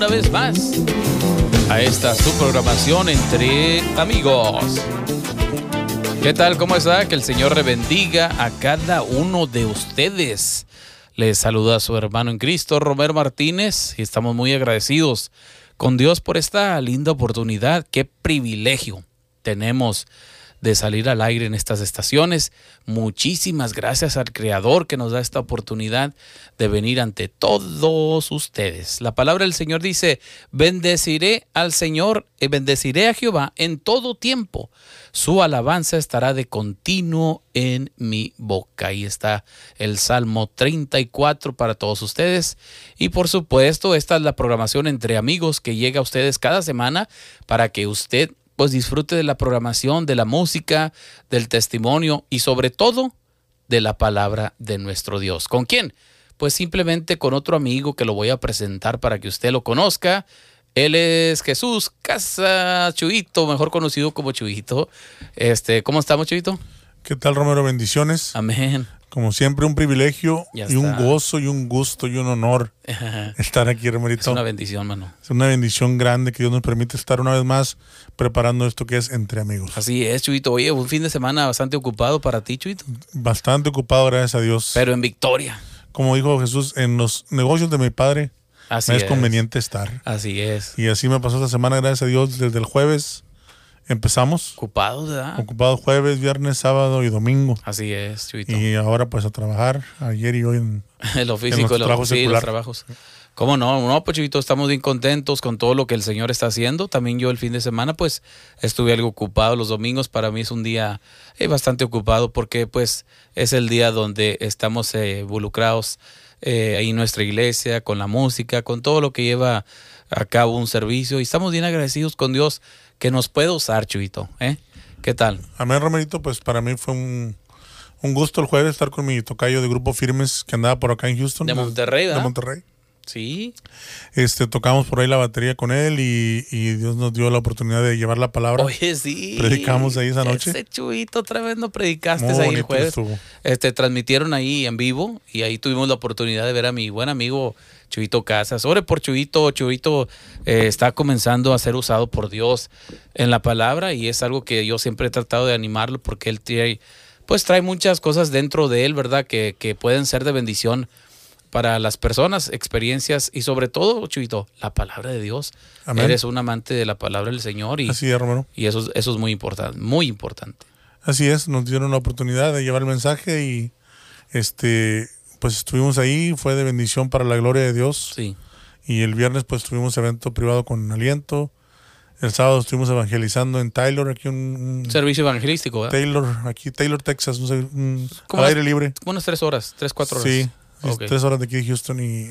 una vez más a esta su programación entre amigos. ¿Qué tal? ¿Cómo está? Que el Señor le bendiga a cada uno de ustedes. Les saluda a su hermano en Cristo, Romero Martínez, y estamos muy agradecidos con Dios por esta linda oportunidad. Qué privilegio tenemos de salir al aire en estas estaciones. Muchísimas gracias al Creador que nos da esta oportunidad de venir ante todos ustedes. La palabra del Señor dice, bendeciré al Señor y bendeciré a Jehová en todo tiempo. Su alabanza estará de continuo en mi boca. Ahí está el Salmo 34 para todos ustedes. Y por supuesto, esta es la programación entre amigos que llega a ustedes cada semana para que usted pues disfrute de la programación, de la música, del testimonio y sobre todo de la palabra de nuestro Dios. ¿Con quién? Pues simplemente con otro amigo que lo voy a presentar para que usted lo conozca. Él es Jesús Casa Chuito, mejor conocido como Chuito. Este, ¿cómo estamos, Chuito? ¿Qué tal, Romero? Bendiciones. Amén. Como siempre, un privilegio y un gozo y un gusto y un honor estar aquí, Romerito. Es una bendición, mano. Es una bendición grande que Dios nos permite estar una vez más preparando esto que es entre amigos. Así es, Chuito. Oye, un fin de semana bastante ocupado para ti, Chuito. Bastante ocupado, gracias a Dios. Pero en victoria. Como dijo Jesús, en los negocios de mi padre así es, conveniente estar. Así es. Y así me pasó esta semana, gracias a Dios, desde el jueves empezamos. Ocupados, ¿verdad? Ocupados jueves, viernes, sábado y domingo. Así es, Chuito. Y ahora pues a trabajar, ayer y hoy en, lo físico, en los, trabajos, sí, los trabajos. ¿Cómo no? No, pues Chuito, estamos bien contentos con todo lo que el Señor está haciendo. También yo el fin de semana pues estuve algo ocupado. Los domingos para mí es un día eh, bastante ocupado porque pues es el día donde estamos eh, involucrados eh, ahí en nuestra iglesia, con la música, con todo lo que lleva a cabo un servicio. Y estamos bien agradecidos con Dios que nos puede usar, Chuito. ¿eh? ¿Qué tal? Amén, Romerito, pues para mí fue un, gusto el jueves estar con mi tocayo de Grupo Firmes que andaba por acá en Houston. De Monterrey, ¿verdad? De Monterrey. Sí. Este, tocamos por ahí la batería con él y, Dios nos dio la oportunidad de llevar la palabra. Oye, sí. Predicamos ahí esa noche. Ese chuito otra vez no predicaste ahí el jueves. Este, transmitieron ahí en vivo y ahí tuvimos la oportunidad de ver a mi buen amigo Chuito Casas. Ore por Chuito. Chuito eh, está comenzando a ser usado por Dios en la palabra y es algo que yo siempre he tratado de animarlo porque él trae, pues trae muchas cosas dentro de él, ¿verdad? Que, que pueden ser de bendición para las personas, experiencias y sobre todo, Chuito, la palabra de Dios. Eres un amante de la palabra del Señor y, Así es, hermano. y eso, eso es muy importante, muy importante. Así es, nos dieron la oportunidad de llevar el mensaje y este pues estuvimos ahí, fue de bendición para la gloria de Dios. Sí. Y el viernes pues tuvimos evento privado con aliento. El sábado estuvimos evangelizando en Taylor, aquí un, servicio evangelístico, ¿verdad? Taylor, aquí Taylor, Texas, un, al aire libre. Unas tres horas, tres, cuatro horas. Sí, tres horas de aquí de Houston y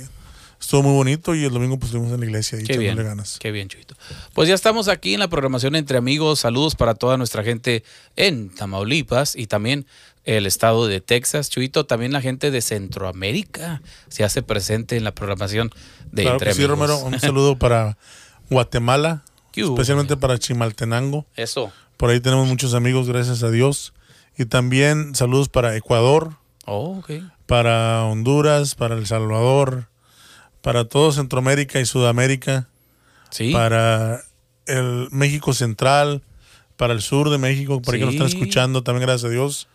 estuvo muy bonito y el domingo pues estuvimos en la iglesia y qué bien, ganas. Qué bien, Chuito. Pues ya estamos aquí en la programación Entre Amigos. Saludos para toda nuestra gente en Tamaulipas y también el estado de Texas, Chuito, también la gente de Centroamérica se hace presente en la programación de claro Entre sí, Romero, un saludo para Guatemala, especialmente para Chimaltenango. Eso. Por ahí tenemos muchos amigos, gracias a Dios. Y también saludos para Ecuador, oh, para Honduras, para El Salvador, para todo Centroamérica y Sudamérica, ¿Sí? para el México Central, para el sur de México, por ahí que nos están escuchando, también gracias a Dios.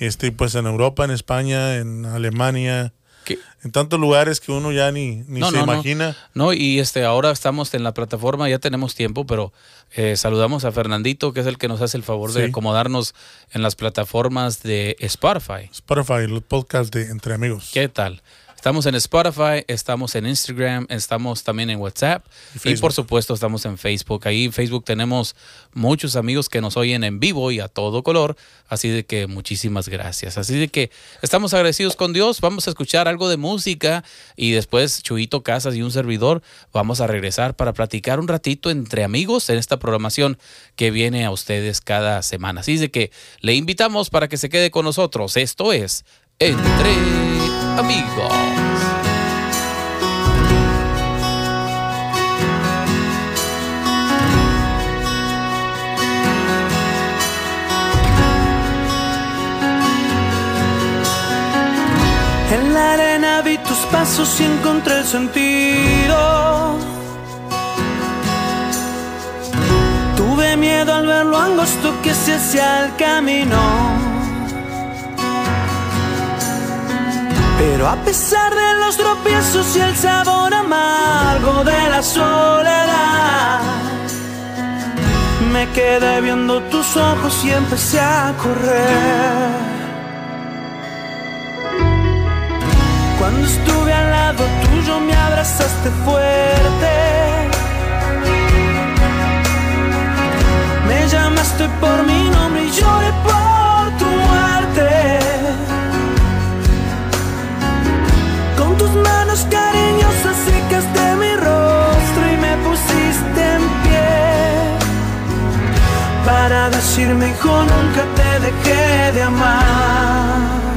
Este, pues en Europa, en España, en Alemania, en tantos lugares que uno ya ni, ni se imagina. No. y este, ahora estamos en la plataforma, ya tenemos tiempo, pero eh, saludamos a Fernandito, que es el que nos hace el favor de acomodarnos en las plataformas de Spotify. Spotify, los podcasts de Entre Amigos. ¿Qué tal? Estamos en Spotify, estamos en Instagram, estamos también en WhatsApp y, por supuesto estamos en Facebook. Ahí en Facebook tenemos muchos amigos que nos oyen en vivo y a todo color. Así de que muchísimas gracias. Así de que estamos agradecidos con Dios. Vamos a escuchar algo de música y después Chuito Casas y un servidor vamos a regresar para platicar un ratito entre amigos en esta programación que viene a ustedes cada semana. Así de que le invitamos para que se quede con nosotros. Esto es Entre amigos. En la arena vi tus pasos y encontré el sentido. Tuve miedo al ver lo angosto que se hacía el camino. Pero a pesar de los tropiezos y el sabor amargo de la soledad, me quedé viendo tus ojos y empecé a correr. Cuando estuve al lado tuyo me abrazaste fuerte. Me llamaste por mi nombre y lloré por manos cariñosas secaste mi rostro y me pusiste en pie. Para decirme, hijo, nunca te dejé de amar.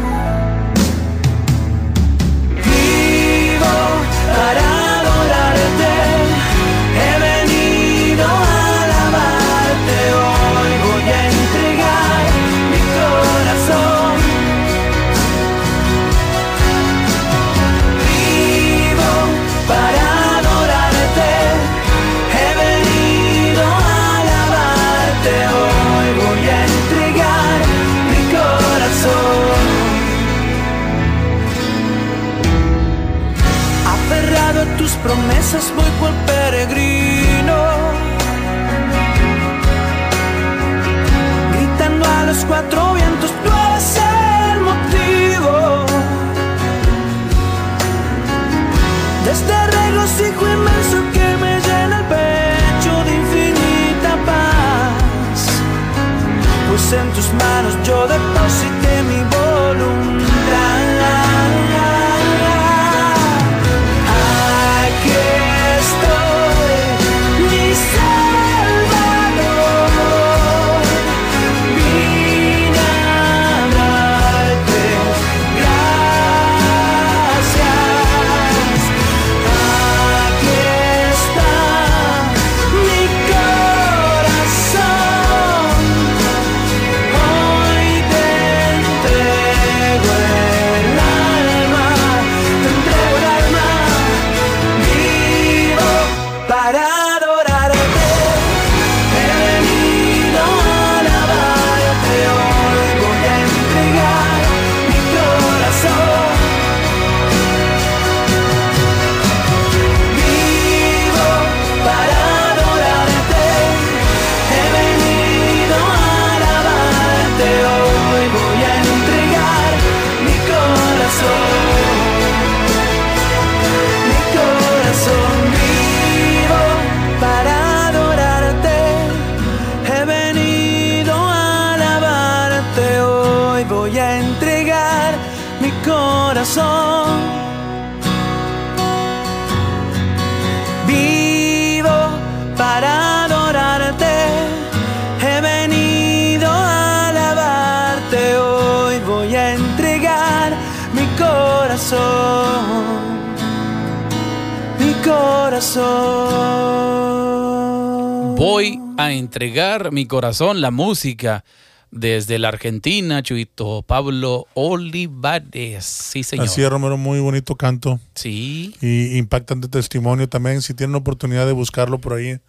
En tus manos. Yo deposité mi corazón, la música desde la Argentina, Chuito Pablo Olivares. Sí, señor. Así es, Romero, muy bonito canto Sí, y impactante testimonio también. Si tienen oportunidad de buscarlo por ahí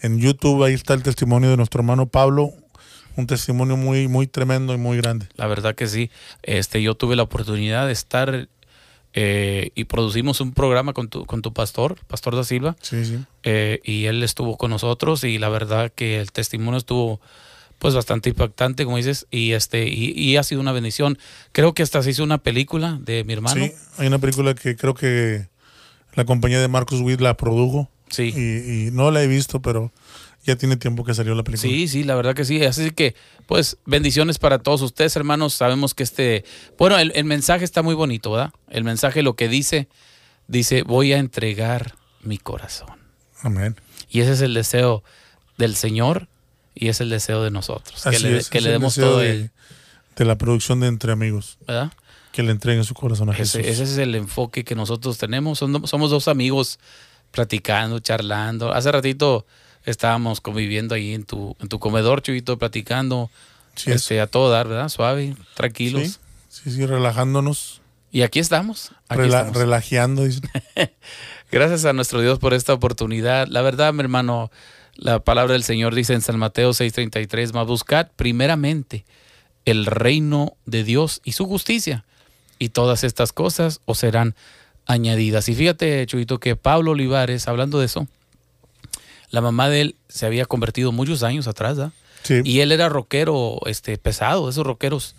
en YouTube, ahí está el testimonio de nuestro hermano Pablo. Un testimonio muy, muy tremendo y muy grande. la verdad que sí. Este, yo tuve la oportunidad de estar eh, y producimos un programa con tu, con tu pastor, Pastor da Silva, Sí, sí. eh, y él estuvo con nosotros y la verdad que el testimonio estuvo pues bastante impactante, como dices, y este y, y ha sido una bendición. Creo que hasta se hizo una película de mi hermano. Sí, hay una película que creo que la compañía de Marcus Witt la produjo. Sí. Y, y no la he visto, pero ya tiene tiempo que salió la película. Sí, sí, la verdad que sí. Así que, pues, bendiciones para todos ustedes, hermanos. Sabemos que este, bueno, el, el mensaje está muy bonito, ¿verdad? El mensaje lo que dice, dice, voy a entregar mi corazón. Amén. Y ese es el deseo del Señor y es el deseo de nosotros. Así que le, es, que es le el demos todo de, el, de la producción de Entre Amigos. ¿verdad? Que le entreguen su corazón a Jesús. Ese, ese es el enfoque que nosotros tenemos. Son- somos dos amigos platicando, charlando. Hace ratito estábamos conviviendo ahí en tu, en tu comedor, Chuyito, platicando. Sí, es. este, a todo dar, ¿verdad? Suave, tranquilos. Sí, sí, sí, relajándonos. Y aquí estamos. Aquí rela- estamos. relajeando. Gracias a nuestro Dios por esta oportunidad. La verdad, mi hermano, La palabra del Señor dice en San Mateo 6:33, más buscad primeramente el reino de Dios y su justicia, y todas estas cosas os serán añadidas. Y fíjate, Chuito, que Pablo Olivares, hablando de eso, la mamá de él se había convertido muchos años atrás, ¿ah? Y él era rockero este, pesado, esos rockeros.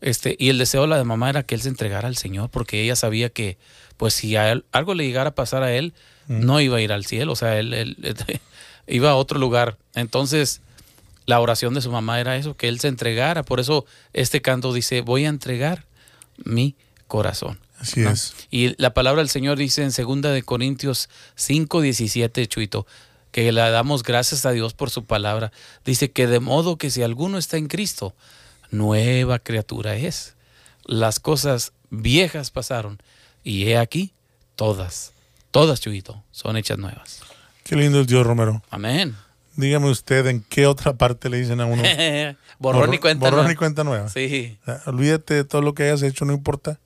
Este, y el deseo de la mamá era que él se entregara al Señor, porque ella sabía que, pues, si algo le llegara a pasar a él, no iba a ir al cielo, o sea, él, él, iba a otro lugar. Entonces, la oración de su mamá era eso, que él se entregara. Por eso este canto dice, voy a entregar mi corazón. Así es. Y la palabra del Señor dice en 2 de Corintios 5, 17, Chuito, que le damos gracias a Dios por su palabra. Dice que de modo que si alguno está en Cristo, nueva criatura es. Las cosas viejas pasaron y he aquí todas, todas, Chuito, son hechas nuevas. Qué lindo es Dios, Romero. Amén. Dígame usted en qué otra parte le dicen a uno. borrón, y cuenta borrón y cuenta nueva. Sí. olvídate de todo lo que hayas hecho, no importa.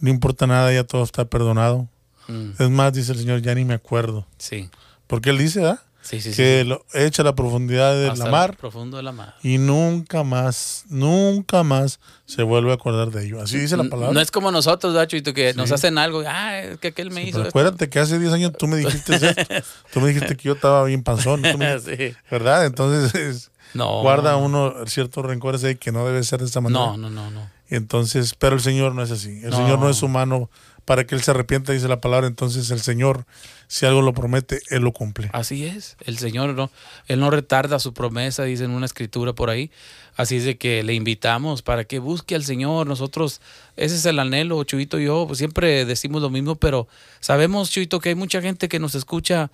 No importa nada, ya todo está perdonado. Mm. Es más, dice el Señor, ya ni me acuerdo. Sí. Porque Él dice, ¿ah? Sí, sí, que lo echa la profundidad de la mar. Profundo de la mar. Y nunca más, nunca más se vuelve a acordar de ello. Así dice la palabra. No es como nosotros, Dacho, y tú que nos hacen algo. Ah, es que aquel me hizo. acuérdate que hace 10 años tú me dijiste esto. tú me dijiste que yo estaba bien panzón. ¿Verdad? Entonces, no, guarda uno ciertos rencores ahí que no debe ser de esta manera. No, no, no, no. Entonces, pero el Señor no es así. El Señor no es humano para que Él se arrepienta, dice la palabra. Entonces, el Señor si algo lo promete, Él lo cumple. Así es, el Señor no, Él no retarda su promesa, dice en una escritura por ahí. Así es de que le invitamos para que busque al Señor. Nosotros, ese es el anhelo, Chuito y yo, pues siempre decimos lo mismo, pero sabemos, Chuito, que hay mucha gente que nos escucha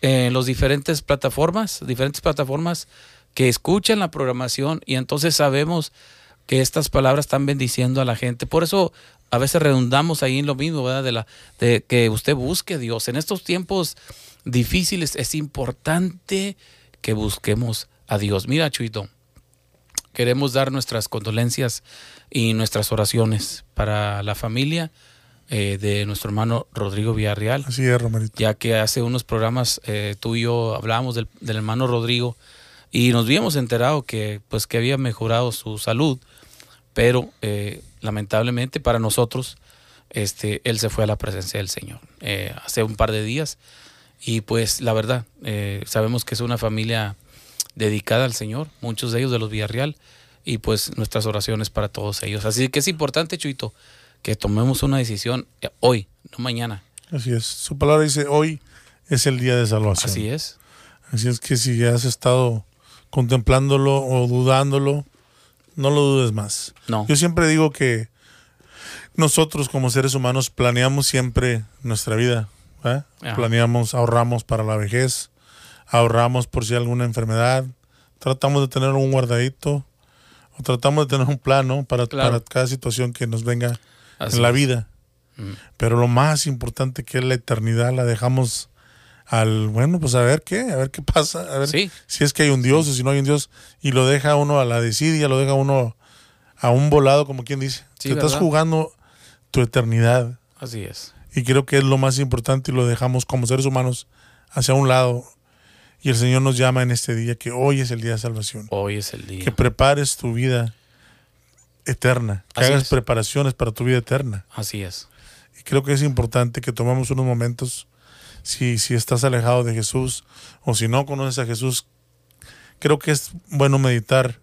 en las diferentes plataformas, diferentes plataformas que escuchan la programación y entonces sabemos que estas palabras están bendiciendo a la gente. Por eso a veces redundamos ahí en lo mismo, ¿verdad? De, la, de que usted busque a Dios. En estos tiempos difíciles es importante que busquemos a Dios. Mira, Chuito, queremos dar nuestras condolencias y nuestras oraciones para la familia eh, de nuestro hermano Rodrigo Villarreal. Así es, Romerito. Ya que hace unos programas eh, tú y yo hablábamos del, del, hermano Rodrigo y nos habíamos enterado que, pues, que había mejorado su salud, pero eh, lamentablemente para nosotros, este, él se fue a la presencia del Señor eh, hace un par de días. Y pues la verdad, eh, sabemos que es una familia dedicada al Señor, muchos de ellos de los Villarreal, y pues nuestras oraciones para todos ellos. Así que es importante, Chuito, que tomemos una decisión eh, hoy, no mañana. Así es. Su palabra dice, hoy es el día de salvación. Así es. Así es que si has estado contemplándolo o dudándolo, no lo dudes más. No. Yo siempre digo que nosotros como seres humanos planeamos siempre nuestra vida. Planeamos, ahorramos para la vejez, ahorramos por si hay alguna enfermedad, tratamos de tener un guardadito o tratamos de tener un plano para, para cada situación que nos venga en la vida. Mm. Pero lo más importante que es la eternidad la dejamos al, bueno, pues a ver qué, a ver qué pasa, a ver si es que hay un Dios o si no hay un Dios, y lo deja uno a la desidia, lo deja uno a un volado, como quien dice. Te estás jugando tu eternidad. Así es. Y creo que es lo más importante y lo dejamos como seres humanos hacia un lado. Y el Señor nos llama en este día que hoy es el día de salvación. Hoy es el día. Que prepares tu vida eterna, que hagas preparaciones para tu vida eterna. Así es. Y creo que es importante que tomemos unos momentos si, si estás alejado de Jesús o si no conoces a Jesús, creo que es bueno meditar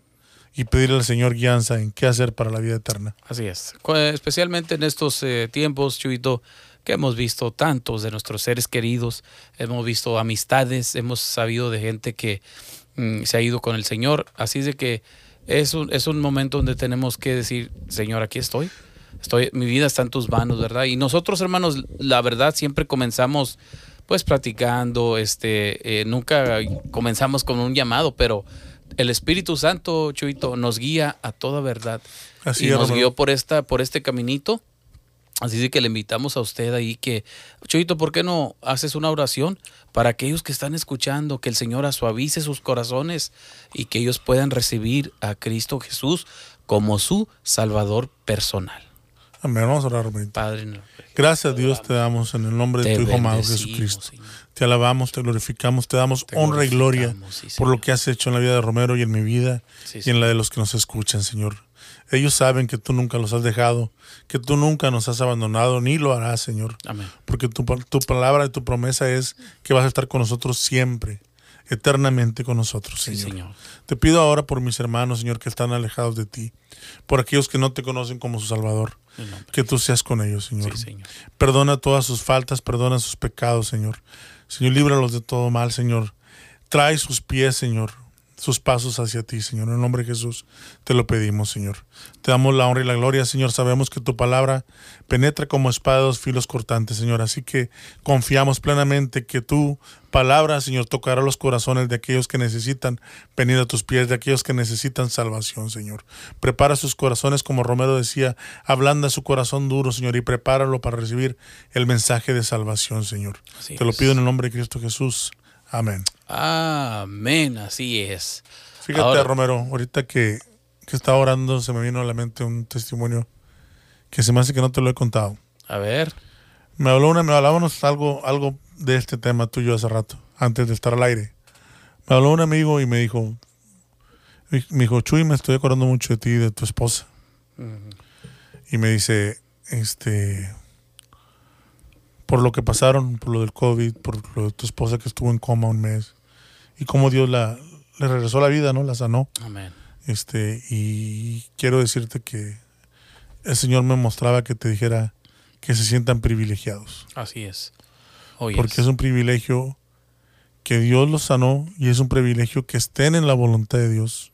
y pedirle al Señor guianza en qué hacer para la vida eterna. Así es. Especialmente en estos eh, tiempos, Chuito, que hemos visto tantos de nuestros seres queridos, hemos visto amistades, hemos sabido de gente que mm, se ha ido con el Señor. Así de que es un, es un momento donde tenemos que decir, Señor, aquí estoy. Estoy, mi vida está en tus manos, ¿verdad? Y nosotros, hermanos, la verdad, siempre comenzamos pues platicando, este, eh, nunca comenzamos con un llamado, pero el Espíritu Santo, Chuito, nos guía a toda verdad. Así y nos guió por esta, por este caminito. Así que le invitamos a usted ahí que, Chuito, ¿por qué no haces una oración para aquellos que están escuchando, que el Señor suavice sus corazones y que ellos puedan recibir a Cristo Jesús como su Salvador personal? Amén. Vamos a orar, Padre, Gracias a Dios te damos en el nombre de tu Hijo amado Jesucristo. Te alabamos, te glorificamos, te damos honra y gloria por lo que has hecho en la vida de Romero y en mi vida y en la de los que nos escuchan, Señor. Ellos saben que tú nunca los has dejado, que tú nunca nos has abandonado, ni lo harás, Señor. Amén. Porque tu, tu palabra y tu promesa es que vas a estar con nosotros siempre eternamente con nosotros, Señor. Te pido ahora por mis hermanos, Señor, que están alejados de ti, por aquellos que no te conocen como su Salvador, que tú seas con ellos, señor. señor. Perdona todas sus faltas, perdona sus pecados, Señor. Señor, líbralos de todo mal, Señor. Trae sus pies, Señor, sus pasos hacia ti, Señor. En el nombre de Jesús te lo pedimos, Señor. Te damos la honra y la gloria, Señor. Sabemos que tu palabra penetra como espada de dos filos cortantes, Señor. Así que confiamos plenamente que tu palabra, Señor, tocará los corazones de aquellos que necesitan venir a tus pies, de aquellos que necesitan salvación, Señor. Prepara sus corazones, como Romero decía, ablanda su corazón duro, Señor, y prepáralo para recibir el mensaje de salvación, Señor. te lo pido en el nombre de Cristo Jesús. Amén. Amén, así es. Fíjate, Romero, ahorita que, que estaba orando se me vino a la mente un testimonio que se me hace que no te lo he contado. A ver. Me habló una, me hablábamos algo, algo de este tema tuyo hace rato, antes de estar al aire. Me habló un amigo y me dijo, me dijo, Chuy, me estoy acordando mucho de ti y de tu esposa. Y me dice, este, por lo que pasaron, por lo del COVID, por lo de tu esposa que estuvo en coma un mes, y cómo Dios la, le regresó la vida, ¿no? La sanó. Amén. Este, y quiero decirte que el Señor me mostraba que te dijera que se sientan privilegiados. Así es. Porque es un privilegio que Dios los sanó y es un privilegio que estén en la voluntad de Dios,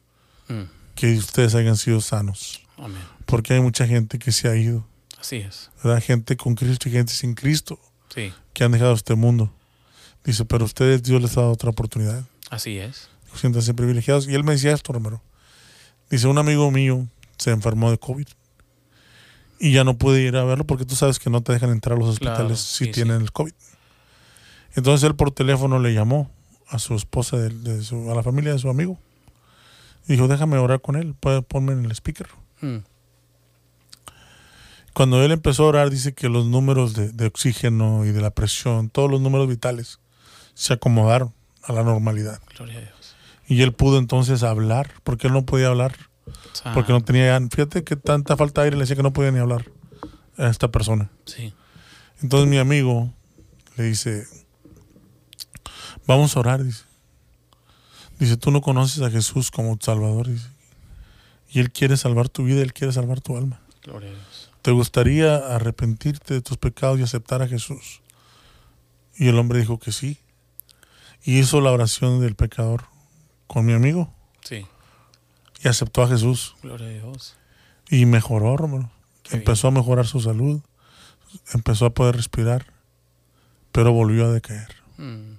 mm. que ustedes hayan sido sanos. Amén. Porque hay mucha gente que se ha ido. Así es. ¿verdad? Gente con Cristo y gente sin Cristo que han dejado este mundo. Dice, pero ustedes Dios les ha dado otra oportunidad. Así es. Siéntanse privilegiados. Y él me decía esto, Romero. Dice, un amigo mío se enfermó de COVID y ya no pude ir a verlo porque tú sabes que no te dejan entrar a los hospitales si tienen el COVID. Entonces él por teléfono le llamó a su esposa, de, a la familia de su amigo. Y dijo, déjame orar con él, puede ponme en el speaker. Hmm. Cuando él empezó a orar, dice que los números de, oxígeno y de la presión, todos los números vitales, se acomodaron a la normalidad. Gloria a Dios. Y él pudo entonces hablar, porque él no podía hablar. Porque no tenía, fíjate que tanta falta de aire le decía que no podía ni hablar a esta persona. Sí. Entonces mi amigo le dice, vamos a orar, dice. Dice, tú no conoces a Jesús como Salvador, dice. Y Él quiere salvar tu vida, Él quiere salvar tu alma. Gloria a Dios. ¿Te gustaría arrepentirte de tus pecados y aceptar a Jesús? Y el hombre dijo que sí. Y hizo la oración del pecador con mi amigo. Sí. Y aceptó a Jesús. Gloria a Dios. Y mejoró, hermano. Empezó a mejorar su salud. Empezó a poder respirar. Pero volvió a decaer. Mm.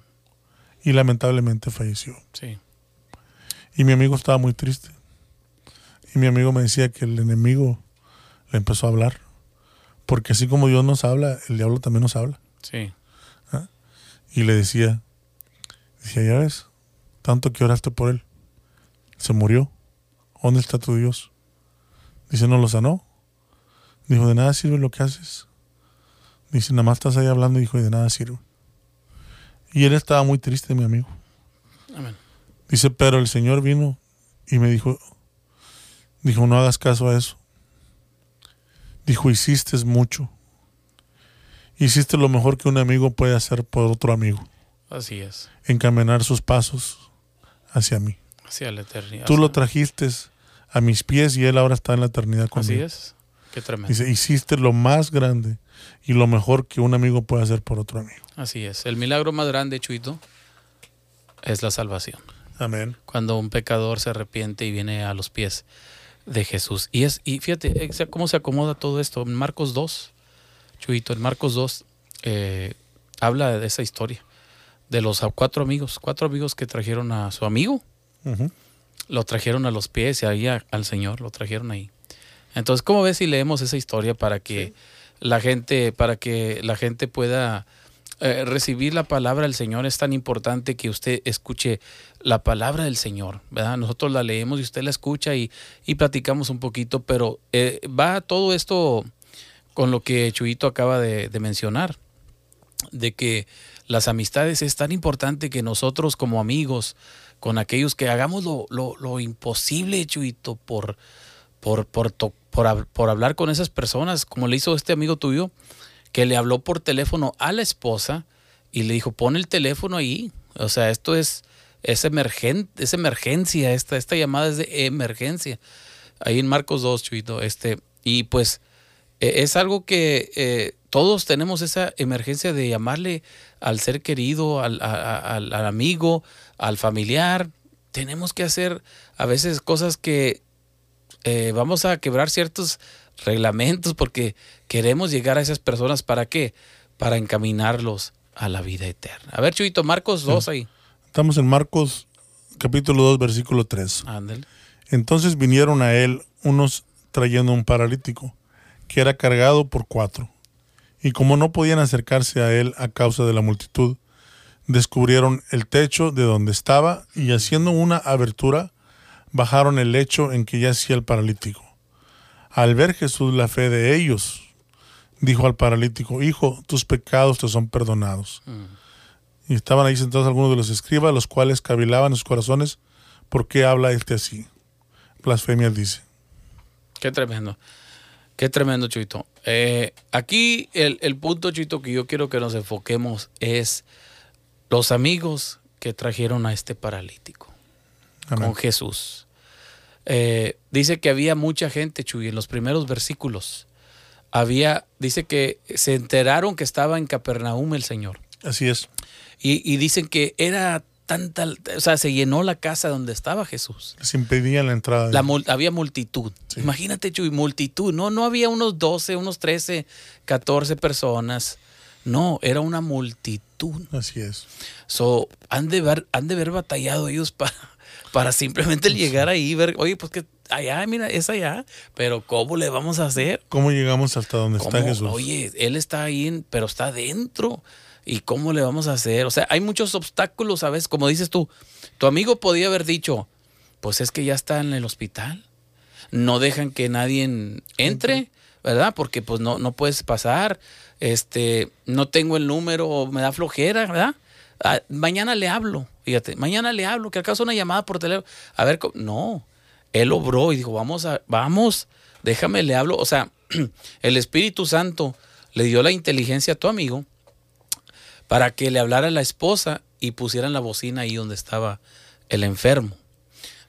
Y lamentablemente falleció. Sí. Y mi amigo estaba muy triste. Y mi amigo me decía que el enemigo le empezó a hablar. Porque así como Dios nos habla, el diablo también nos habla. Sí. ¿Ah? Y le decía, decía, ya ves, tanto que oraste por él. Se murió. ¿Dónde está tu Dios? Dice, no lo sanó. Dijo, de nada sirve lo que haces. Dice, nada más estás ahí hablando. Dijo, y de nada sirve. Y él estaba muy triste, mi amigo. Amén. Dice, pero el Señor vino y me dijo, dijo, no hagas caso a eso. Dijo, hiciste mucho. Hiciste lo mejor que un amigo puede hacer por otro amigo. Así es. Encaminar sus pasos hacia mí. Hacia la eternidad. Tú lo trajiste a mis pies y él ahora está en la eternidad conmigo. Así es. Qué tremendo. Dice, hiciste lo más grande y lo mejor que un amigo puede hacer por otro amigo. Así es. El milagro más grande, Chuito, es la salvación. Amén. Cuando un pecador se arrepiente y viene a los pies de Jesús. Y es, y fíjate cómo se acomoda todo esto. En Marcos 2, Chuito, en Marcos 2 eh, habla de esa historia. De los cuatro amigos, cuatro amigos que trajeron a su amigo, lo trajeron a los pies y ahí al Señor, lo trajeron ahí. Entonces, ¿cómo ves si leemos esa historia para que la gente, para que la gente pueda eh, recibir la palabra del Señor es tan importante que usted escuche la palabra del Señor, ¿verdad? Nosotros la leemos y usted la escucha y, platicamos un poquito, pero eh, va todo esto con lo que Chuito acaba de, mencionar, de que las amistades es tan importante que nosotros como amigos, con aquellos que hagamos lo, lo, imposible, Chuito, por, por, por, por, por hablar con esas personas, como le hizo este amigo tuyo, que le habló por teléfono a la esposa y le dijo, pon el teléfono ahí. O sea, esto es, es, es emergencia, esta, esta llamada es de emergencia. Ahí en Marcos 2, Chuito. Este, y pues e, es algo que eh, todos tenemos esa emergencia de llamarle al ser querido, al, al, amigo, al familiar. Tenemos que hacer a veces cosas que eh, vamos a quebrar ciertos reglamentos porque queremos llegar a esas personas. ¿Para qué? Para encaminarlos a la vida eterna. A ver, Chuito, Marcos 2 ahí. Estamos en Marcos capítulo 2, versículo 3. Ándale. Entonces vinieron a él unos trayendo un paralítico, que era cargado por cuatro. Y como no podían acercarse a él a causa de la multitud, descubrieron el techo de donde estaba y haciendo una abertura, bajaron el lecho en que yacía el paralítico. Al ver Jesús la fe de ellos, dijo al paralítico, Hijo, tus pecados te son perdonados. Mm. Y estaban ahí sentados algunos de los escribas, los cuales cavilaban en sus corazones, ¿por qué habla este así? Blasfemia dice. Qué tremendo. Qué tremendo, Chuito. Eh, aquí el, el, punto, Chuito, que yo quiero que nos enfoquemos es los amigos que trajeron a este paralítico con Jesús. Eh, dice que había mucha gente, Chuy, en los primeros versículos. Había, dice que se enteraron que estaba en Capernaum el Señor. Así es. Y, y dicen que era tanta, o sea, se llenó la casa donde estaba Jesús. Se impedía la entrada. La, había multitud. Imagínate, Chuy, multitud. No, no había unos 12, unos 13, 14 personas. No, era una multitud. Así es. So, han de ver, han de haber batallado ellos para, para simplemente llegar ahí y ver, oye, pues que allá, mira, es allá, pero ¿cómo le vamos a hacer? ¿Cómo llegamos hasta donde está Jesús? Oye, él está ahí, pero está dentro. ¿Y cómo le vamos a hacer? O sea, hay muchos obstáculos, ¿sabes? Como dices tú, tu amigo podía haber dicho, pues es que ya está en el hospital. No dejan que nadie entre, ¿verdad? Porque pues no, no puedes pasar. Este, no tengo el número, me da flojera, ¿verdad? Ah, mañana le hablo, fíjate, mañana le hablo, que acaso una llamada por teléfono. A ver, no, él obró y dijo, vamos a, vamos, déjame le hablo. O sea, el Espíritu Santo le dio la inteligencia a tu amigo para que le hablara a la esposa y pusieran la bocina ahí donde estaba el enfermo.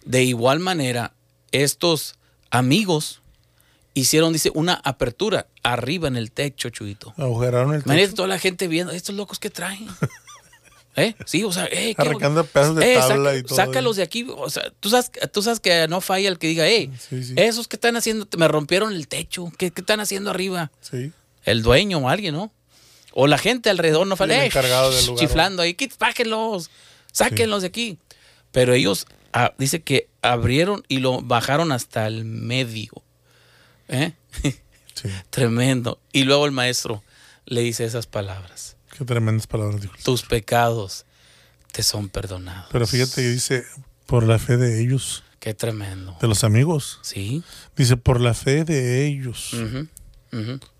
De igual manera, estos amigos hicieron, dice, una apertura arriba en el techo, Chuito. Agujeraron el techo. toda la gente viendo, estos locos que traen. ¿Eh? Sí, o sea, eh, Arrancando pedazos de eh, tabla y todo. Sácalos de aquí. O sea, tú sabes, tú sabes que no falla el que diga, hey, esos que están haciendo, me rompieron el techo. ¿Qué, ¿Qué, están haciendo arriba? Sí. El dueño o alguien, ¿no? O la gente alrededor no falla, lugar, chiflando ahí, bájenlos, sáquenlos de aquí. Pero ellos, ah, dice que abrieron y lo bajaron hasta el medio. ¿Eh? Sí. Tremendo. Y luego el maestro le dice esas palabras. Qué tremendas palabras dijo. Tus pecados te son perdonados. Pero fíjate que dice, por la fe de ellos. Qué tremendo. De los amigos. Sí. Dice, por la fe de ellos.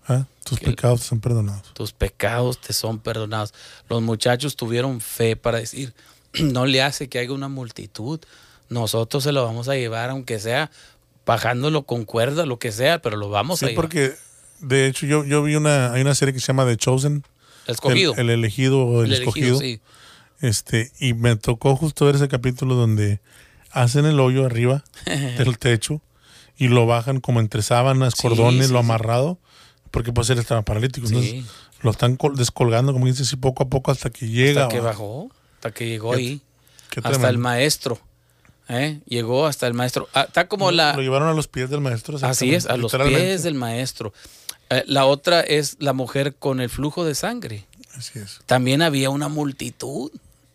Ah, tus pecados te son perdonados. Tus pecados te son perdonados. Los muchachos tuvieron fe para decir, no le hace que haya una multitud. Nosotros se lo vamos a llevar, aunque sea bajándolo con cuerda, lo que sea, pero lo vamos a llevar. porque de hecho yo, yo vi una, hay una serie que se llama The Chosen. El escogido. El, elegido o el, escogido. Este, y me tocó justo ver ese capítulo donde hacen el hoyo arriba del techo y lo bajan como entre sábanas, cordones, lo amarrado, porque pues él estaba paralítico. Entonces, lo están descolgando, como dices, y poco a poco hasta que llega. Hasta que bajó, hasta que llegó ahí. hasta el maestro. ¿eh? Llegó hasta el maestro. Ah, está como la. Lo llevaron a los pies del maestro. Así es, a los pies del maestro. Eh, la otra es la mujer con el flujo de sangre. Así es. También había una multitud.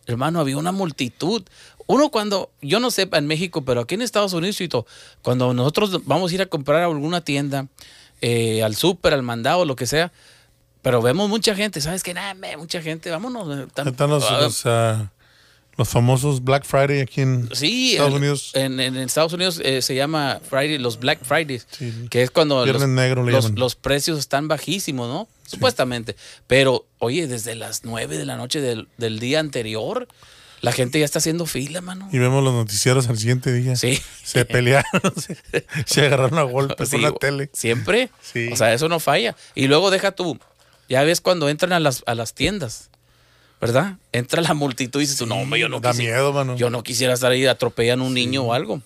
Hermano, había una multitud. Uno cuando, yo no sé en México, pero aquí en Estados Unidos, cuando nosotros vamos a ir a comprar a alguna tienda, eh, al súper, al mandado, lo que sea, pero vemos mucha gente, ¿sabes qué? Nada, mucha gente, vámonos. Los, Los famosos Black Friday aquí en Estados Unidos. En, Estados Unidos eh, se llama Friday, los Black Fridays, que es cuando los, negro los, precios están bajísimos, ¿no? Supuestamente. Pero, oye, desde las 9 de la noche del, día anterior, la gente ya está haciendo fila, mano. Y vemos los noticieros al siguiente día. Sí. Se pelearon, se, agarraron a golpes en la tele. Siempre. Sí. O sea, eso no falla. Y luego deja tú, ya ves cuando entran a las, a las tiendas ¿verdad? Entra la multitud y dices, no, yo no da miedo, mano. Yo no quisiera estar ahí atropellan a un niño o algo.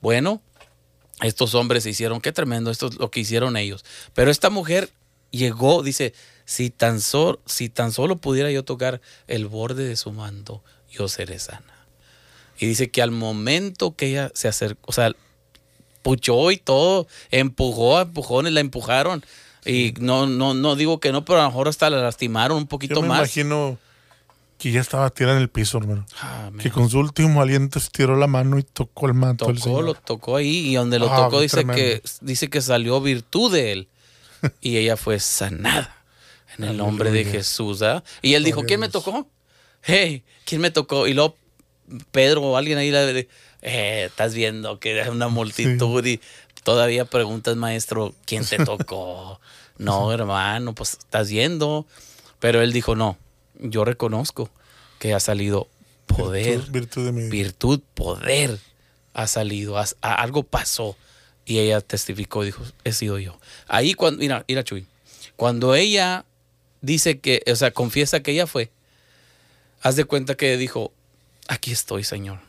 Bueno, estos hombres se hicieron, qué tremendo, esto es lo que hicieron ellos. Pero esta mujer llegó, dice, si tan, si tan solo pudiera yo tocar el borde de su manto, yo seré sana. Y dice que al momento que ella se acercó, o sea, puchó y todo, empujó, empujones, la empujaron. Y no, no, no digo que no, pero a lo mejor hasta la lastimaron un poquito yo me más. imagino que ya estaba tirada en el piso, hermano. Ah, que con su último aliento estiró la mano y tocó el manto. Tocó, lo tocó ahí y donde lo ah, tocó dice que, dice que salió virtud de él. y ella fue sanada en el nombre de Jesús. ¿ah? Y él dijo, ¿quién me tocó? Hey, ¿quién me tocó? Y luego Pedro o alguien ahí le eh, estás viendo que es una multitud y todavía preguntas, maestro, ¿quién te tocó? no, hermano, pues estás viendo. Pero él dijo, no, yo reconozco que ha salido poder, virtud, virtud, poder ha salido, algo pasó. Y ella testificó y dijo, he sido yo. Ahí cuando, mira, mira Chuy, cuando ella dice que, o sea, confiesa que ella fue, haz de cuenta que dijo, aquí estoy, Señor.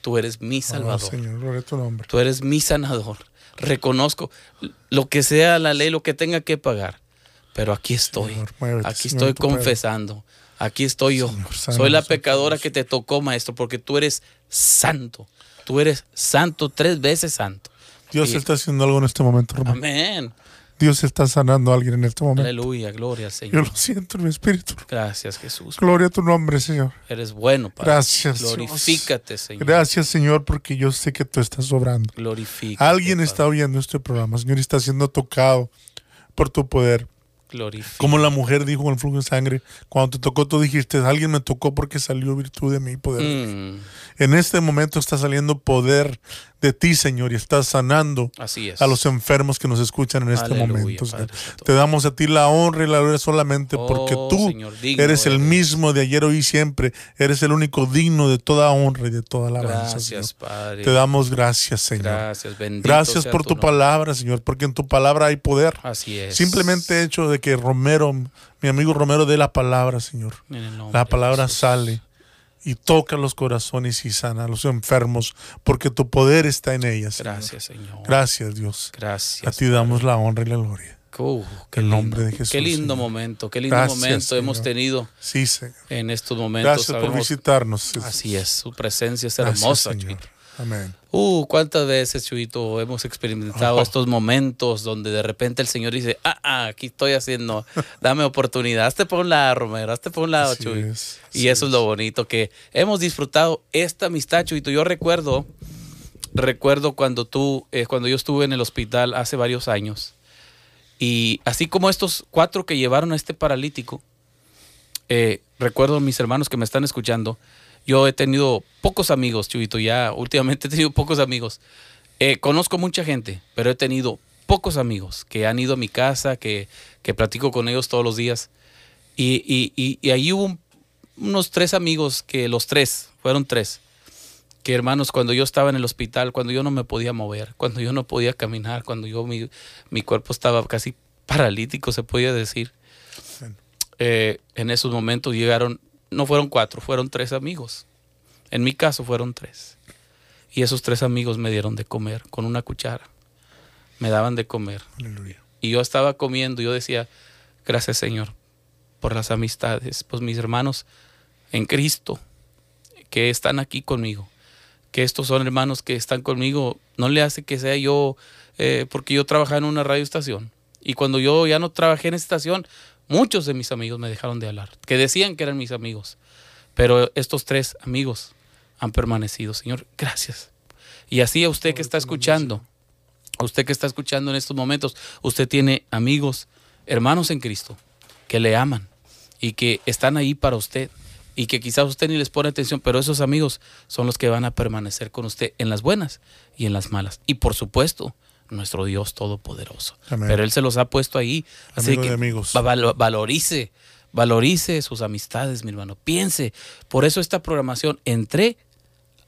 Tú eres mi salvador. Señor, tu nombre. Tú eres mi sanador. Reconozco lo que sea la ley, lo que tenga que pagar pero aquí estoy. aquí estoy confesando. Aquí estoy yo. Soy la pecadora que te tocó, maestro, porque tú eres santo. Tú eres santo, tres veces santo. Dios está haciendo algo en este momento, hermano. Amén. Dios está sanando a alguien en este momento. Aleluya, gloria al Señor. Yo lo siento en mi espíritu. Gracias, Jesús. Gloria a tu nombre, Señor. Eres bueno, Padre. Gracias. Glorifícate, Señor. Gracias, Señor, porque yo sé que tú estás obrando. Glorifícate. Alguien está oyendo este programa, Señor, y está siendo tocado por tu poder. Como la mujer dijo con el flujo de sangre, cuando te tocó tú dijiste, alguien me tocó porque salió virtud de mí, poder. Mm. En este momento está saliendo poder de ti, Señor, y estás sanando a los enfermos que nos escuchan en este momento. Te damos a ti la honra y la gloria solamente porque oh, tú eres el mismo de ayer, hoy y siempre. Eres el único digno de toda honra y de toda alabanza. Gracias, Padre. Te damos gracias, Señor. Gracias, bendito Gracias por tu, palabra, Señor, porque en tu palabra hay poder. Así es. Simplemente hecho de que Romero, mi amigo Romero, dé la palabra, Señor. La palabra sale y toca los corazones y sana a los enfermos, porque tu poder está en ellas. Gracias, Señor. Gracias, Dios. Gracias. A ti damos la honra y la gloria. Uh, en nombre de Jesús. Qué lindo momento, qué lindo momento hemos tenido sí, en estos momentos. Gracias por visitarnos. Así es, su presencia es hermosa. Amén. Uh, cuántas veces, Chuito, hemos experimentado estos momentos donde de repente el Señor dice, ah, ah, aquí estoy haciendo, dame oportunidad, hazte por un lado, Romero, hazte por un lado, Chuy. y eso es. lo bonito, que hemos disfrutado esta amistad, Chuito. Yo recuerdo, recuerdo cuando tú, eh, cuando yo estuve en el hospital hace varios años, y así como estos cuatro que llevaron a este paralítico, eh, recuerdo a mis hermanos que me están escuchando, yo he tenido pocos amigos, Chubito, ya últimamente he tenido pocos amigos. Eh, conozco mucha gente, pero he tenido pocos amigos que han ido a mi casa, que, que platico con ellos todos los días. Y, y, y, ahí hubo unos tres amigos que los tres, fueron tres, que hermanos, cuando yo estaba en el hospital, cuando yo no me podía mover, cuando yo no podía caminar, cuando yo mi, mi cuerpo estaba casi paralítico, se podía decir, eh, en esos momentos llegaron no fueron cuatro, fueron tres amigos. En mi caso fueron tres. Y esos tres amigos me dieron de comer con una cuchara. Me daban de comer. Y yo estaba comiendo y yo decía, gracias Señor por las amistades, pues mis hermanos en Cristo que están aquí conmigo, que estos son hermanos que están conmigo, no le hace que sea yo, eh, porque yo trabajaba en una radio estación. Y cuando yo ya no trabajé en estación, Muchos de mis amigos me dejaron de hablar, que decían que eran mis amigos, pero estos tres amigos han permanecido. Señor, gracias. Y así a usted que está escuchando, a usted que está escuchando en estos momentos, usted tiene amigos, hermanos en Cristo, que le aman y que están ahí para usted, y que quizás usted ni les pone atención, pero esos amigos son los que van a permanecer con usted en las buenas y en las malas. Y por supuesto, nuestro Dios Todopoderoso. Pero Él se los ha puesto ahí. Así que amigos. valorice, valorice sus amistades, mi hermano. Piense. Por eso esta programación entre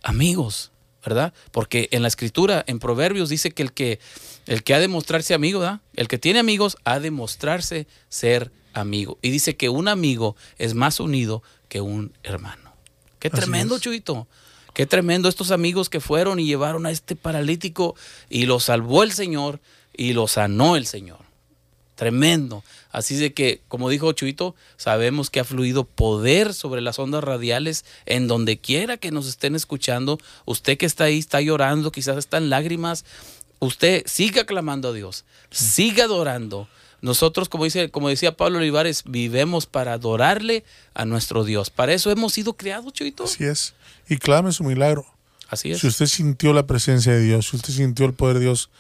amigos, ¿verdad? Porque en la escritura, en Proverbios, dice que el que, el que ha de mostrarse amigo, ¿verdad? El que tiene amigos ha de mostrarse ser amigo. Y dice que un amigo es más unido que un hermano. Qué tremendo, Chuito. Qué tremendo estos amigos que fueron y llevaron a este paralítico y lo salvó el Señor y lo sanó el Señor. Tremendo. Así de que, como dijo Chuito, sabemos que ha fluido poder sobre las ondas radiales en donde quiera que nos estén escuchando. Usted que está ahí, está llorando, quizás está en lágrimas. Usted siga clamando a Dios, siga adorando. Nosotros, como, dice, como decía Pablo Olivares, vivemos para adorarle a nuestro Dios. Para eso hemos sido creados, Chuito. Así es y clame su milagro. Así es. Si usted sintió la presencia de Dios, si usted sintió el poder de Dios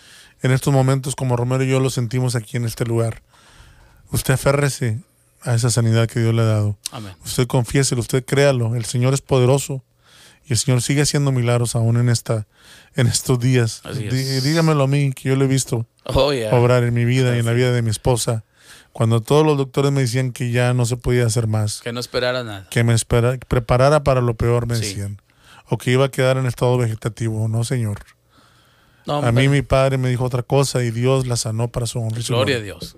en estos momentos, como Romero y yo lo sentimos aquí en este lugar, usted aférrese a esa sanidad que Dios le ha dado. Amén. Usted confiéselo, usted créalo. El Señor es poderoso y el Señor sigue haciendo milagros aún en esta en estos días. dígamelo a mí, que yo lo he visto oh, obrar en mi vida y en la vida de mi esposa. Cuando todos los doctores me decían que ya no se podía hacer más. Que no esperara nada. Que me espera, preparara para lo peor, me decían. O que iba a quedar en estado vegetativo. No, Señor. a mí mi padre me dijo otra cosa y Dios la sanó para su honra. Gloria a Dios.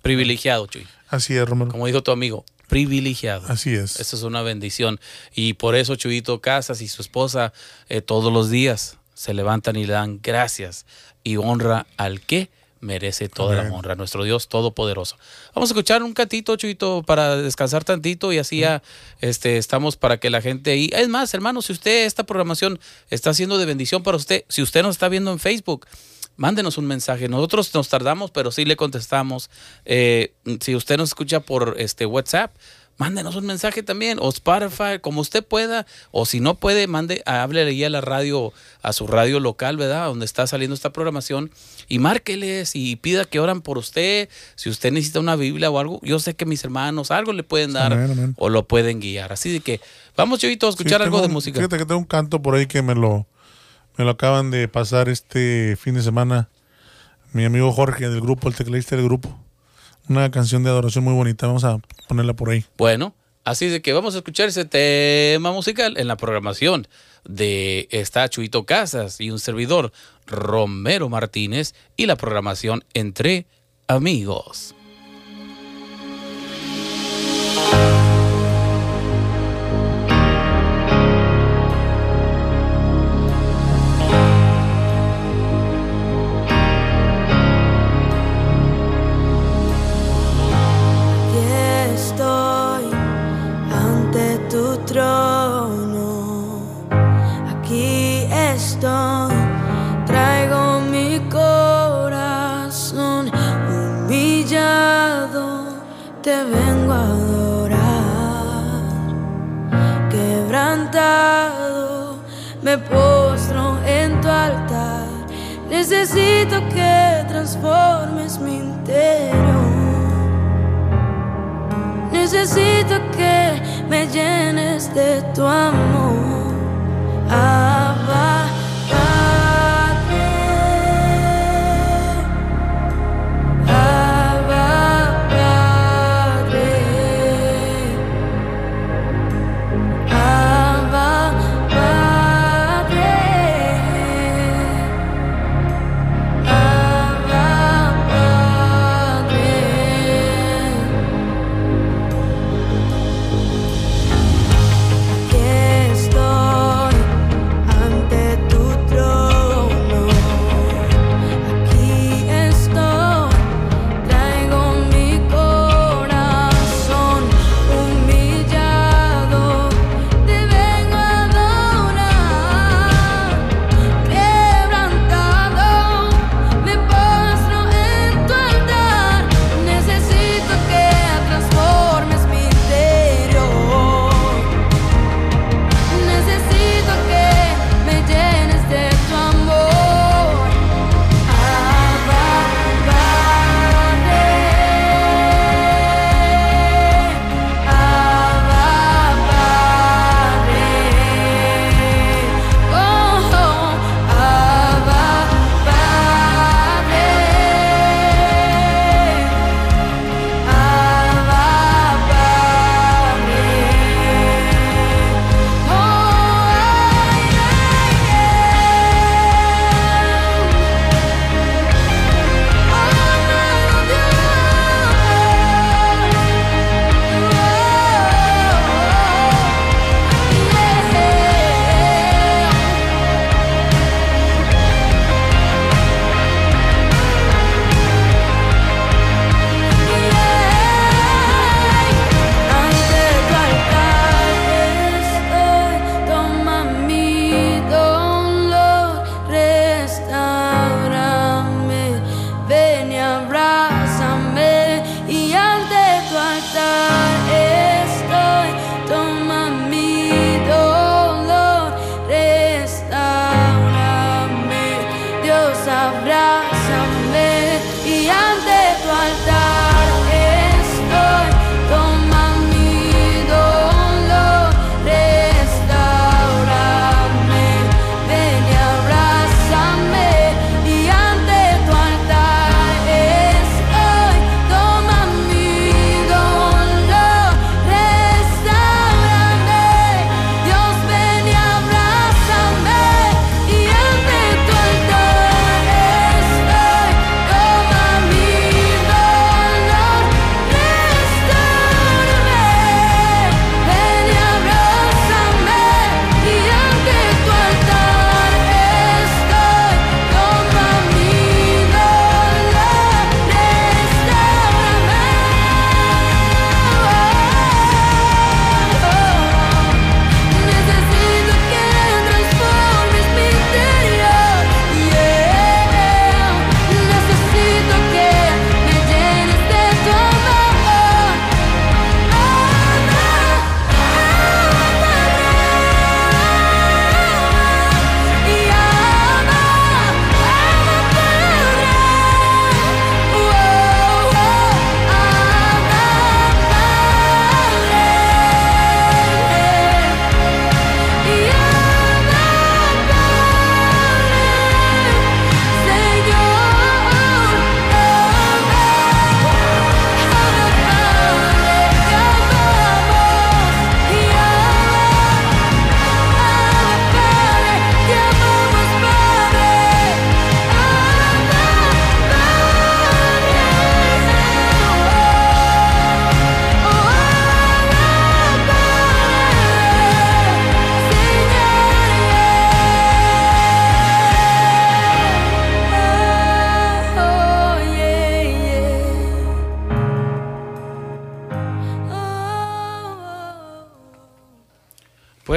Privilegiado, Chuy. Así es, Romero. Como dijo tu amigo, privilegiado. Así es. Eso es una bendición. Y por eso Chuyito Casas y su esposa eh, todos los días se levantan y le dan gracias y honra al que merece toda la honra, nuestro Dios todopoderoso. Vamos a escuchar un catito, Chuito, para descansar tantito y así ya este, estamos para que la gente ahí. Es más, hermano, si usted esta programación está siendo de bendición para usted, si usted nos está viendo en Facebook, mándenos un mensaje. Nosotros nos tardamos, pero sí le contestamos. Eh, si usted nos escucha por este WhatsApp, mándenos un mensaje también, o Spotify, como usted pueda, o si no puede, mande, háblele ahí a la radio, a su radio local, ¿verdad? Donde está saliendo esta programación, y márqueles y pida que oran por usted. Si usted necesita una Biblia o algo, yo sé que mis hermanos algo le pueden dar o lo pueden guiar. Así de que vamos, Chavito, a escuchar algo de música. Fíjate que tengo un canto por ahí que me lo, me lo acaban de pasar este fin de semana. Mi amigo Jorge del grupo, el tecladista del grupo una canción de adoración muy bonita. Vamos a ponerla por ahí. Bueno, así de que vamos a escuchar ese tema musical en la programación de esta Chuito Casas y un servidor, Romero Martínez, y la programación entre amigos.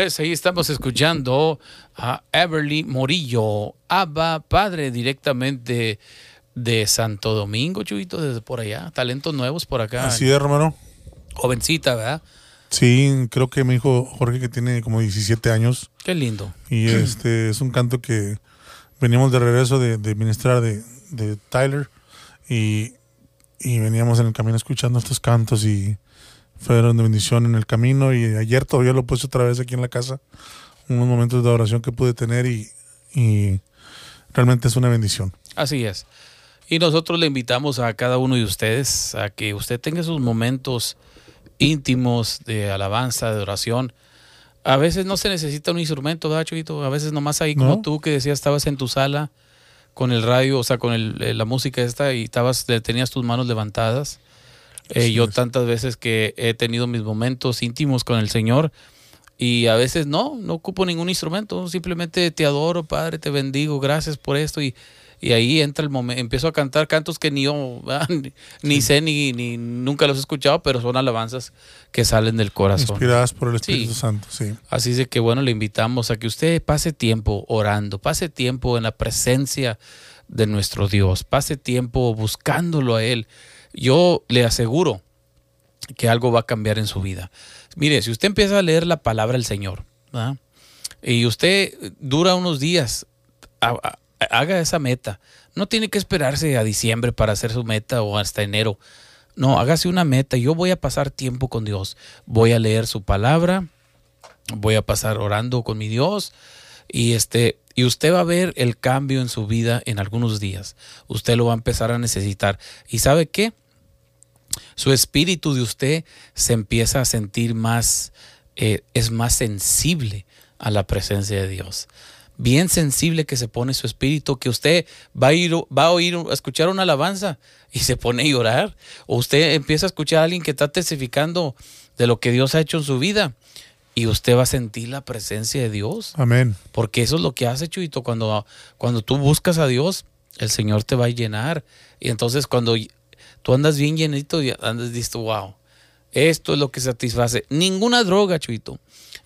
Pues ahí estamos escuchando a Everly Morillo, Abba, padre directamente de Santo Domingo, Chuyito, desde por allá. Talentos nuevos por acá. Así es, hermano. Jovencita, ¿verdad? Sí, creo que mi hijo Jorge, que tiene como 17 años, Qué lindo. y este es un canto que veníamos de regreso de, de ministrar de, de Tyler, y, y veníamos en el camino escuchando estos cantos, y fueron de bendición en el camino, y ayer todavía lo puse otra vez aquí en la casa, unos momentos de oración que pude tener, y, y realmente es una bendición. Así es. Y nosotros le invitamos a cada uno de ustedes a que usted tenga sus momentos íntimos de alabanza, de oración. A veces no se necesita un instrumento, ¿verdad? A veces nomás ahí como No. tú que decías, estabas en tu sala con el radio, o sea, con el- eh, la música esta y estabas, tenías tus manos levantadas. Eh, yo tantas veces que he tenido mis momentos íntimos con el Señor y a veces no, no ocupo ningún instrumento, simplemente te adoro, Padre, te bendigo, gracias por esto y, y ahí entra el momento, empiezo a cantar cantos que ni yo ¿verdad? ni, ni sé ni, ni nunca los he escuchado, pero son alabanzas que salen del corazón. Inspiradas por el Espíritu Sí. Santo, sí. Así es de que bueno, le invitamos a que usted pase tiempo orando, pase tiempo en la presencia de nuestro Dios, pase tiempo buscándolo a Él. Yo le aseguro que algo va a cambiar en su vida. Mire, si usted empieza a leer la palabra del Señor, y usted dura unos días, ha- ha- haga esa meta. No tiene que esperarse a diciembre para hacer su meta o hasta enero. No, hágase una meta. Yo voy a pasar tiempo con Dios. Voy a leer su palabra. Voy a pasar orando con mi Dios. Y este, y usted va a ver el cambio en su vida en algunos días. Usted lo va a empezar a necesitar. ¿Y sabe qué? Su espíritu de usted se empieza a sentir más, eh, es más sensible a la presencia de Dios. Bien sensible que se pone su espíritu, que usted va a ir, va a oír, a escuchar una alabanza y se pone a llorar. O usted empieza a escuchar a alguien que está testificando de lo que Dios ha hecho en su vida y usted va a sentir la presencia de Dios. Amén. Porque eso es lo que hace, Chuito. Cuando, cuando tú buscas a Dios, el Señor te va a llenar. Y entonces cuando tú andas bien llenito, y andas listo, wow. Esto es lo que satisface. Ninguna droga, Chuito.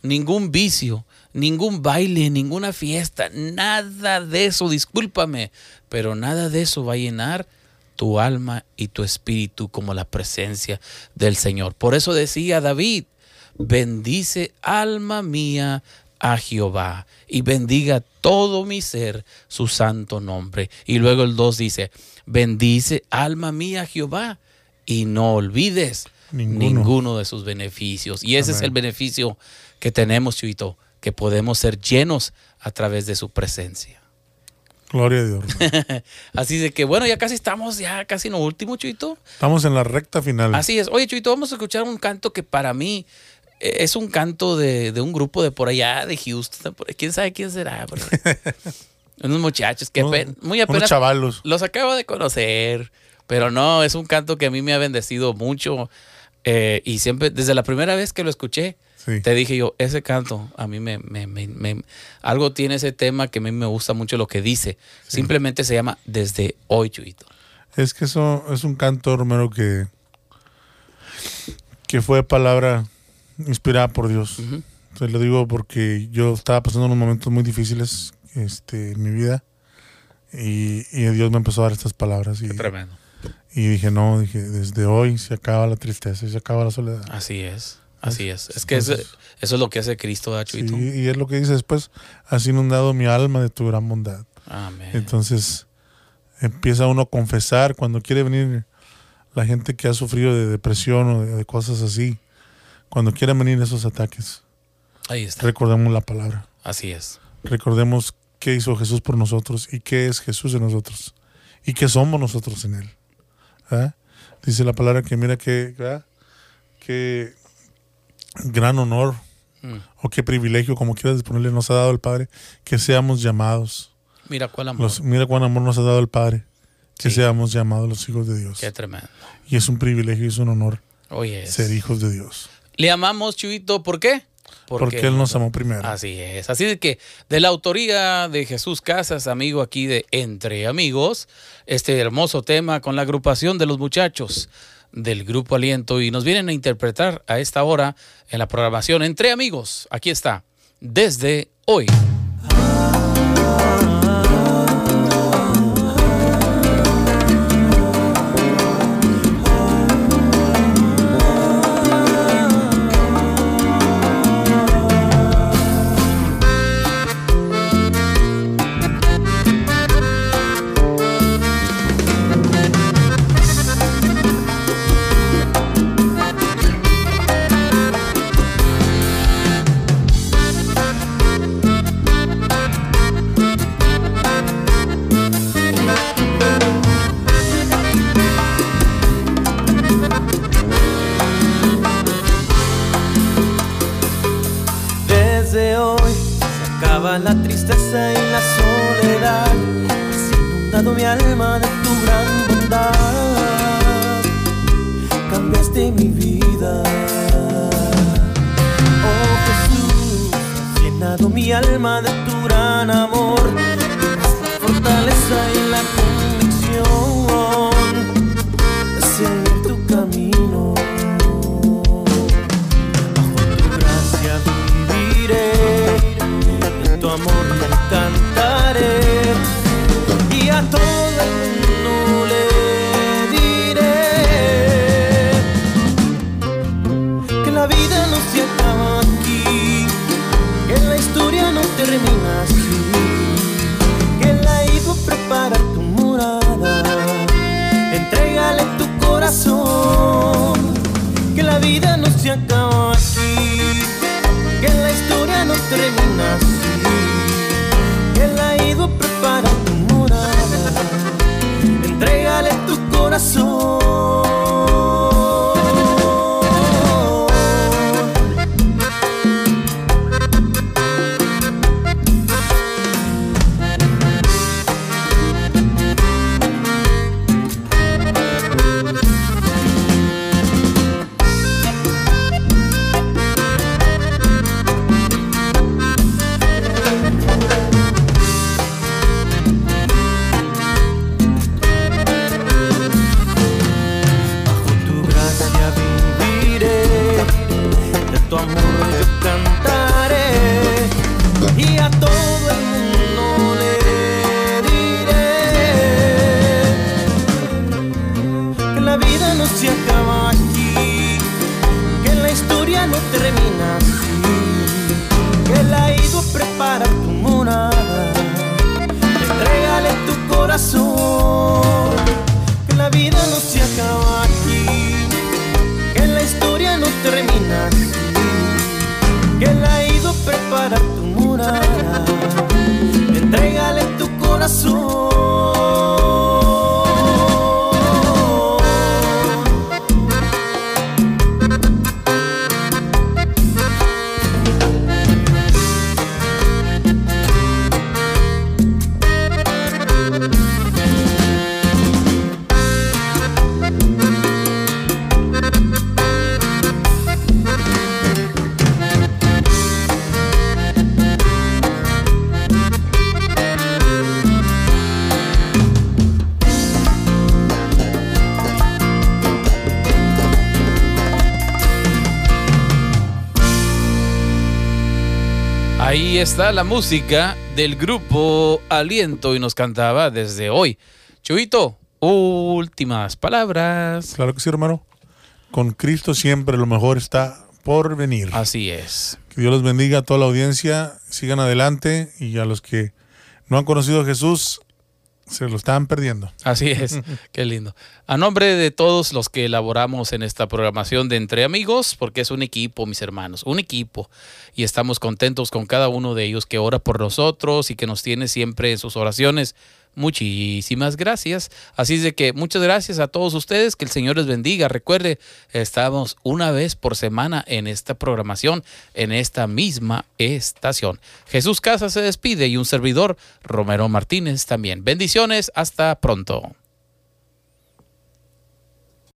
Ningún vicio. Ningún baile, ninguna fiesta. Nada de eso, discúlpame. Pero nada de eso va a llenar tu alma y tu espíritu como la presencia del Señor. Por eso decía David, bendice alma mía a Jehová y bendiga todo mi ser su santo nombre. Y luego el 2 dice, bendice alma mía Jehová y no olvides Ninguno. ninguno, de sus beneficios. Y ese es el beneficio que tenemos, Chuito, que podemos ser llenos a través de su presencia. Gloria a Dios. Así de que, bueno, ya casi estamos, ya casi en lo último, Chuito. Estamos en la recta final. Así es. Oye, Chuito, vamos a escuchar un canto que para mí es un canto de, de un grupo de por allá, de Houston. por- ¿Quién sabe quién será? Unos muchachos que muy Unos apenas chavalos. los acabo de conocer. Pero no, es un canto que a mí me ha bendecido mucho. eh, y siempre, desde la primera vez que lo escuché, Sí. te dije yo, ese canto, a mí me, me- me- me- algo tiene ese tema que a mí me gusta mucho lo que dice. Simplemente se llama Desde hoy, Chuito. Es que eso es un canto, Romero, que, que fue palabra inspirada por Dios. Ujú. Te lo digo porque yo estaba pasando unos momentos muy difíciles este, en mi vida y, y Dios me empezó a dar estas palabras y, Tremendo. y dije, no, dije, desde hoy se acaba la tristeza y se acaba la soledad. Así es, así es. Es que eso, Entonces- eso es lo que hace Cristo, y es lo que dice después, has inundado mi alma de tu gran bondad. Amén. Entonces empieza uno a confesar cuando quiere venir la gente que ha sufrido de depresión o de, de cosas así. Cuando quieran venir esos ataques, Ahí está. recordemos la palabra. Así es. Recordemos qué hizo Jesús por nosotros y qué es Jesús en nosotros y qué somos nosotros en Él. ¿Ah? Dice la palabra que mira que, ¿verdad? qué gran honor Mm. o qué privilegio, como quieras ponerle, nos ha dado el Padre, que seamos llamados. Mira cuál amor. Los- mira cuán amor nos ha dado el Padre, que Sí. seamos llamados los hijos de Dios. Qué tremendo. Y es un privilegio y es un honor ser hijos de Dios. Le amamos, Chuito, ¿por qué? Porque, Él nos amó primero. Así es. Así de que de la autoría de Jesús Casas, amigo aquí de Entre Amigos, este hermoso tema con la agrupación de los muchachos del Grupo Aliento y nos vienen a interpretar a esta hora en la programación Entre Amigos. Aquí está, desde hoy. Desde acaba aquí, que la historia no termina así, que Él ha ido tu morada, entrégale tu corazón. Está la música del grupo Aliento y nos cantaba desde hoy. Chuito, últimas palabras. Claro que sí, hermano. Con Cristo siempre lo mejor está por venir. Así es. Que Dios los bendiga a toda la audiencia. Sigan adelante y a los que no han conocido a Jesús, se lo están perdiendo. Así es, qué lindo. A nombre de todos los que elaboramos en esta programación de Entre Amigos, porque es un equipo, mis hermanos, un equipo, y estamos contentos con cada uno de ellos que ora por nosotros y que nos tiene siempre en sus oraciones. Muchísimas gracias. Así es de que muchas gracias a todos ustedes, que el Señor les bendiga. Recuerde, estamos una vez por semana en esta programación, en esta misma estación. Jesús Casa se despide y un servidor, Romero Martínez, también. Bendiciones, hasta pronto.